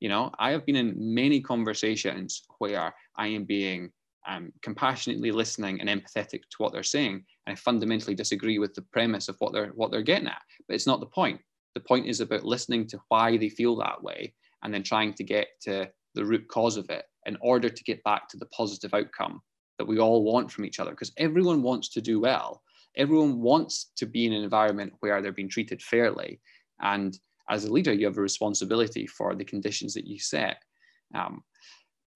You know, I have been in many conversations where I am being um, compassionately listening and empathetic to what they're saying, and I fundamentally disagree with the premise of what they're what they're getting at. But it's not the point. The point is about listening to why they feel that way and then trying to get to the root cause of it in order to get back to the positive outcome that we all want from each other because everyone wants to do well everyone wants to be in an environment where they're being treated fairly. And as a leader you have a responsibility for the conditions that you set. Um,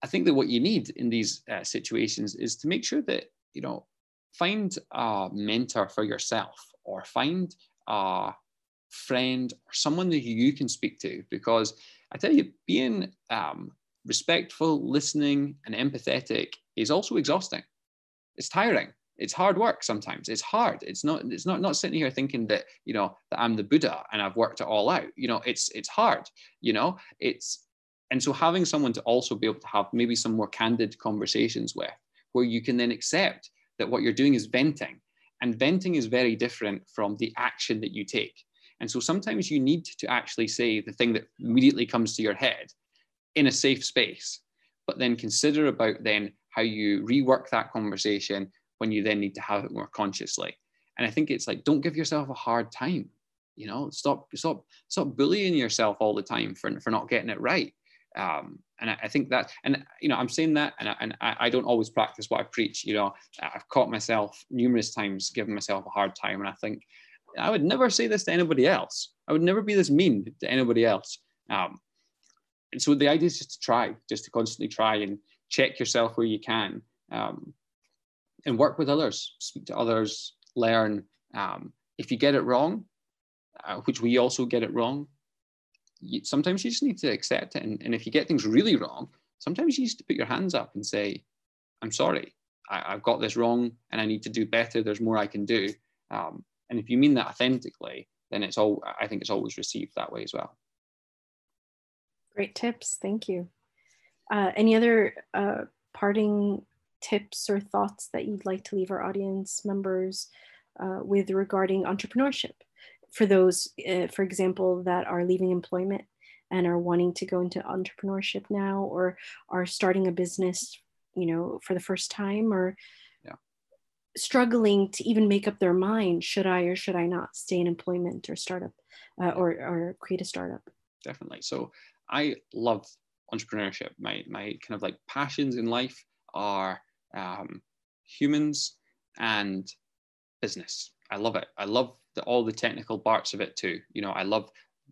i think that what you need in these uh, situations is to make sure that you know find a mentor for yourself or find a friend or someone that you can speak to. Because i tell you being um, respectful listening and empathetic is also exhausting. It's tiring it's hard work sometimes. It's hard. It's not it's not not sitting here thinking that you know that i'm the buddha and i've worked it all out. You know it's it's hard you know? It's and so having someone to also be able to have maybe some more candid conversations with where you can then accept that what you're doing is venting and venting is very different from the action that you take. And so sometimes you need to actually say the thing that immediately comes to your head in a safe space but then consider about then how you rework that conversation when you then need to have it more consciously. And I think it's like, don't give yourself a hard time. You know, stop, stop, stop bullying yourself all the time for, for not getting it right. Um, and I, I, think that, and you know, I'm saying that, and, I, and I, don't always practice what I preach. You know, I've caught myself numerous times giving myself a hard time, and I think I would never say this to anybody else. I would never be this mean to anybody else. Um, and so the idea is just to try, just to constantly try and check yourself where you can. Um, and work with others, speak to others, learn. Um, if you get it wrong, uh, which we also get it wrong, you, sometimes you just need to accept it. And, and, if you get things really wrong, sometimes you need to put your hands up and say, I'm sorry, I, have got this wrong and I need to do better. There's more I can do. Um, and if you mean that authentically, then it's all, I think it's always received that way as well. Great tips. Thank you. Uh, any other uh, parting tips or thoughts that you'd like to leave our audience members uh, with regarding entrepreneurship for those, uh, for example, that are leaving employment and are wanting to go into entrepreneurship now or are starting a business, you know, for the first time or yeah. struggling to even make up their mind, should I or should I not stay in employment or startup uh, or, or create a startup? Definitely. So I love entrepreneurship. My, my kind of like passions in life are um, humans and business. I love it. I love the, all the technical parts of it too. You know, I love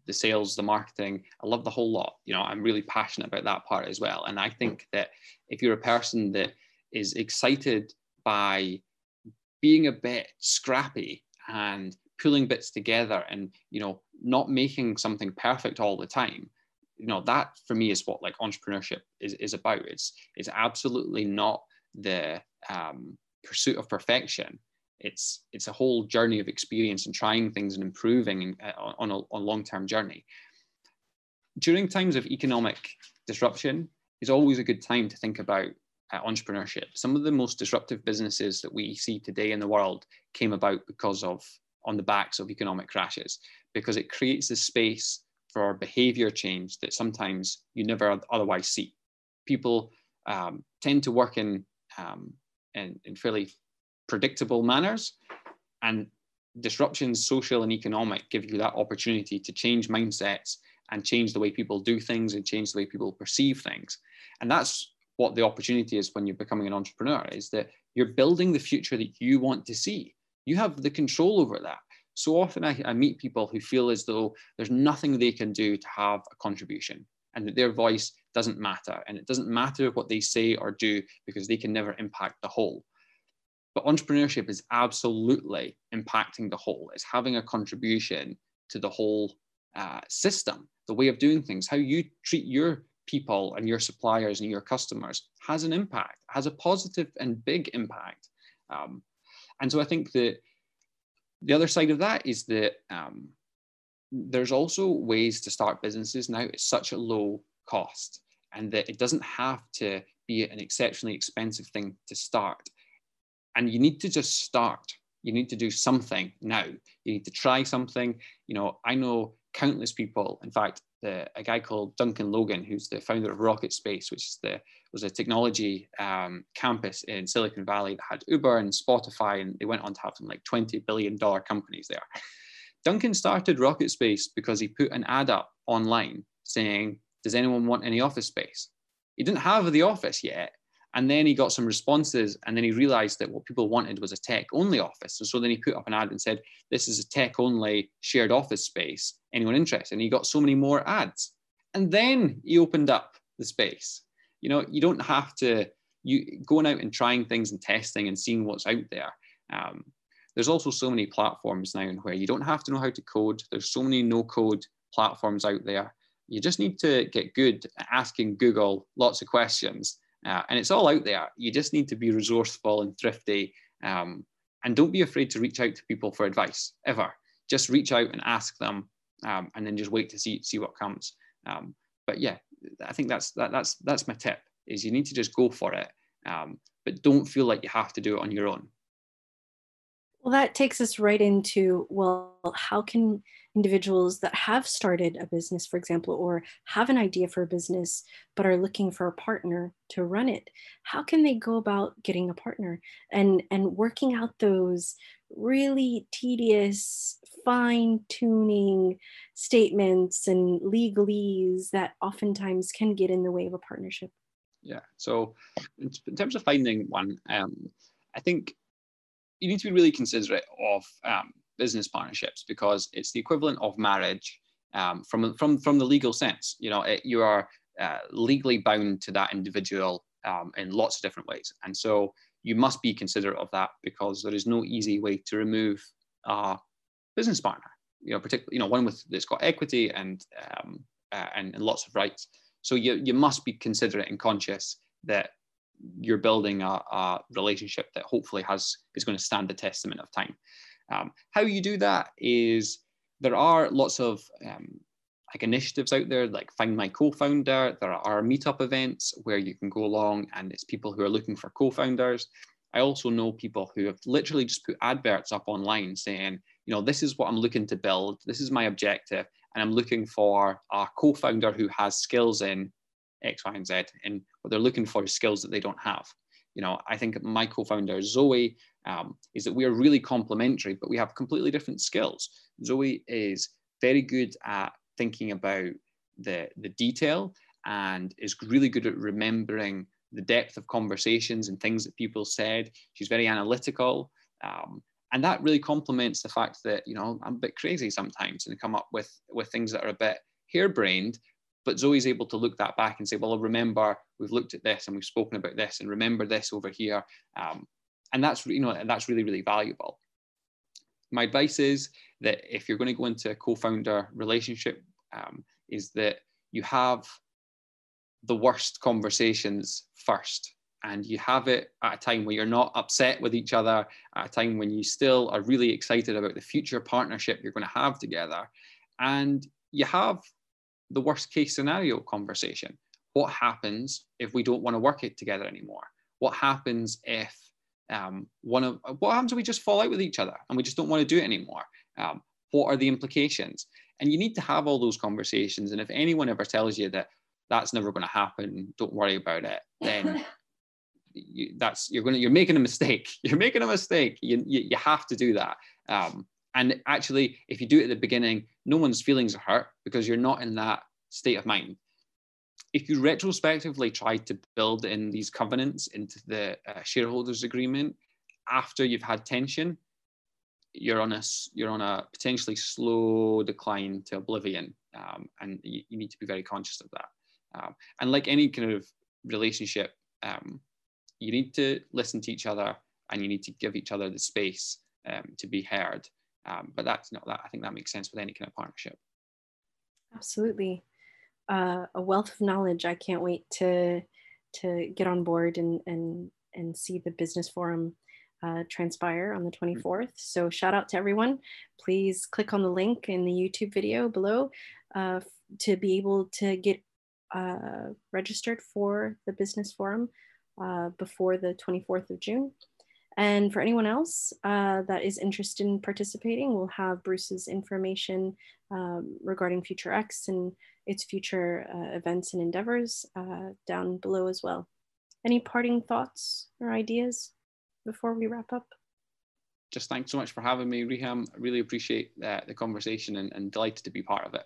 the sales, the marketing. I love the whole lot. You know, I'm really passionate about that part as well. And I think that if you're a person that is excited by being a bit scrappy and pulling bits together and you know not making something perfect all the time you know that for me is what like entrepreneurship is, is about it's it's absolutely not the um, pursuit of perfection. It's it's a whole journey of experience and trying things and improving uh, on a, a long-term journey. During times of economic disruption, is always a good time to think about uh, entrepreneurship. Some of the most disruptive businesses that we see today in the world came about because of on the backs of economic crashes, because it creates a space for behavior change that sometimes you never otherwise see. People um, tend to work in um, in, in fairly predictable manners. And disruptions, social and economic, give you that opportunity to change mindsets and change the way people do things and change the way people perceive things. And that's what the opportunity is when you're becoming an entrepreneur is that you're building the future that you want to see. You have the control over that. So often I, I meet people who feel as though there's nothing they can do to have a contribution and that their voice doesn't matter. And it doesn't matter what they say or do because they can never impact the whole. But entrepreneurship is absolutely impacting the whole. It's having a contribution to the whole uh, system, the way of doing things, how you treat your people and your suppliers and your customers has an impact, has a positive and big impact. Um, and so I think that the other side of that is that um, there's also ways to start businesses now at such a low cost and that it doesn't have to be an exceptionally expensive thing to start. And you need to just start. You need to do something now. You need to try something. You know, I know countless people. In fact, the, a guy called Duncan Logan, who's the founder of RocketSpace, which is the was a technology um, campus in Silicon Valley that had Uber and Spotify, and they went on to have some like twenty billion dollar companies there. Duncan started RocketSpace because he put an ad up online saying, Does anyone want any office space? He didn't have the office yet. And then he got some responses, and then he realized that what people wanted was a tech only office. And so then he put up an ad and said, This is a tech only shared office space. Anyone interested? And he got so many more ads. And then he opened up the space. You know, you don't have to, you going out and trying things and testing and seeing what's out there. Um, there's also so many platforms now where you don't have to know how to code. There's so many no code platforms out there. You just need to get good at asking Google lots of questions. Uh, and it's all out there. You just need to be resourceful and thrifty. Um, and don't be afraid to reach out to people for advice ever. Just reach out and ask them, um, and then just wait to see see what comes. Um, but yeah, I think that's that, that's that's my tip. Is you need to just go for it, um, but don't feel like you have to do it on your own. Well, that takes us right into well, how can individuals that have started a business, for example, or have an idea for a business but are looking for a partner to run it, how can they go about getting a partner and and working out those really tedious fine tuning statements and legalese that oftentimes can get in the way of a partnership? Yeah. So, in terms of finding one, um, I think you need to be really considerate of um, business partnerships because it's the equivalent of marriage um, from from from the legal sense. You know, it, you are uh, legally bound to that individual um, in lots of different ways, and so you must be considerate of that because there is no easy way to remove a business partner. You know, particularly you know one with that's got equity and um, uh, and, and lots of rights. So you you must be considerate and conscious that you're building a, a, relationship that hopefully has is going to stand the testament of time. Um, how you do that is there are lots of um, like initiatives out there, like Find My Co-founder. There are meetup events where you can go along, and it's people who are looking for co-founders. I also know people who have literally just put adverts up online saying, you know, this is what I'm looking to build. This is my objective, and I'm looking for a co-founder who has skills in X, Y, and Z. And what they're looking for is skills that they don't have. You know, I think my co-founder Zoe um, is that we are really complementary, but we have completely different skills. Zoe is very good at thinking about the the detail and is really good at remembering the depth of conversations and things that people said. She's very analytical. Um, and that really complements the fact that you know I'm a bit crazy sometimes and come up with with things that are a bit harebrained, but Zoe's able to look that back and say, well, remember, we've looked at this and we've spoken about this and remember this over here. Um, and that's, you know, that's really, really valuable. My advice is that if you're going to go into a co-founder relationship, um, is that you have the worst conversations first and you have it at a time where you're not upset with each other, at a time when you still are really excited about the future partnership you're going to have together. And you have the worst case scenario conversation. What happens if we don't want to work it together anymore? What happens if um, one of what happens if we just fall out with each other and we just don't want to do it anymore? Um, what are the implications? And you need to have all those conversations. And if anyone ever tells you that that's never going to happen, don't worry about it, then you, that's you're going to you're making a mistake. You're making a mistake. You, you, you have to do that. Um, and actually, if you do it at the beginning, no one's feelings are hurt because you're not in that state of mind. If you retrospectively try to build in these covenants into the uh, shareholders agreement after you've had tension, you're on a you're on a potentially slow decline to oblivion, um, and you, you, need to be very conscious of that. Um, and like any kind of relationship, um, you need to listen to each other, and you need to give each other the space um, to be heard. Um, but that's not that. I think that makes sense with any kind of partnership. Absolutely, uh, a wealth of knowledge. I can't wait to to get on board and and and see the business forum uh, transpire on the 24th. Mm-hmm. So shout out to everyone. Please click on the link in the YouTube video below uh, to be able to get uh, registered for the business forum uh, before the 24th of June. And for anyone else uh, that is interested in participating, we'll have Bruce's information um, regarding Future X and its future uh, events and endeavors uh, down below as well. Any parting thoughts or ideas before we wrap up? Just thanks so much for having me, Reham. I really appreciate uh, the conversation and, and delighted to be part of it.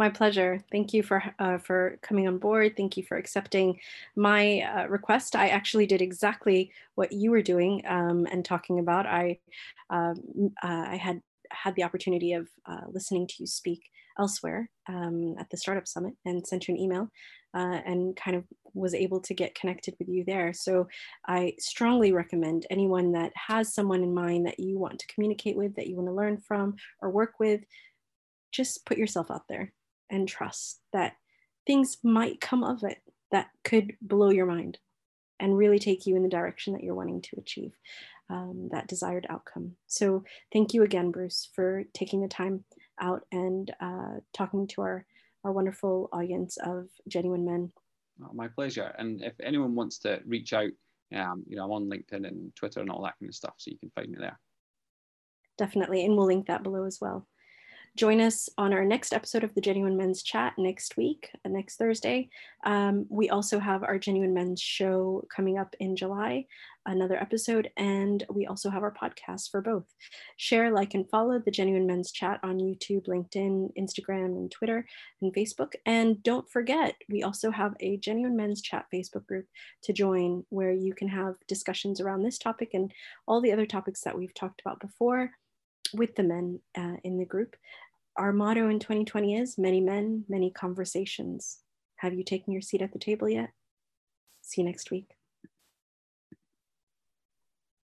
My pleasure. Thank you for uh, for coming on board. Thank you for accepting my uh, request. I actually did exactly what you were doing um, and talking about. I um, uh, I had had the opportunity of uh, listening to you speak elsewhere um, at the Startup Summit and sent you an email uh, and kind of was able to get connected with you there. So I strongly recommend anyone that has someone in mind that you want to communicate with, that you want to learn from or work with, just put yourself out there and trust that things might come of it that could blow your mind and really take you in the direction that you're wanting to achieve um, that desired outcome. So, thank you again, Bruce, for taking the time out and uh, talking to our, our wonderful audience of genuine men. Oh, my pleasure. And if anyone wants to reach out, um, you know, I'm on LinkedIn and Twitter and all that kind of stuff, so you can find me there. Definitely. And we'll link that below as well. Join us on our next episode of the Genuine Men's Chat next week, uh, next Thursday. Um, we also have our Genuine Men's show coming up in July, another episode, and we also have our podcast for both. Share, like, and follow the Genuine Men's Chat on YouTube, LinkedIn, Instagram, and Twitter, and Facebook. And don't forget, we also have a Genuine Men's Chat Facebook group to join where you can have discussions around this topic and all the other topics that we've talked about before with the men uh, in the group. Our motto in 2020 is many men, many conversations. Have you taken your seat at the table yet? See you next week.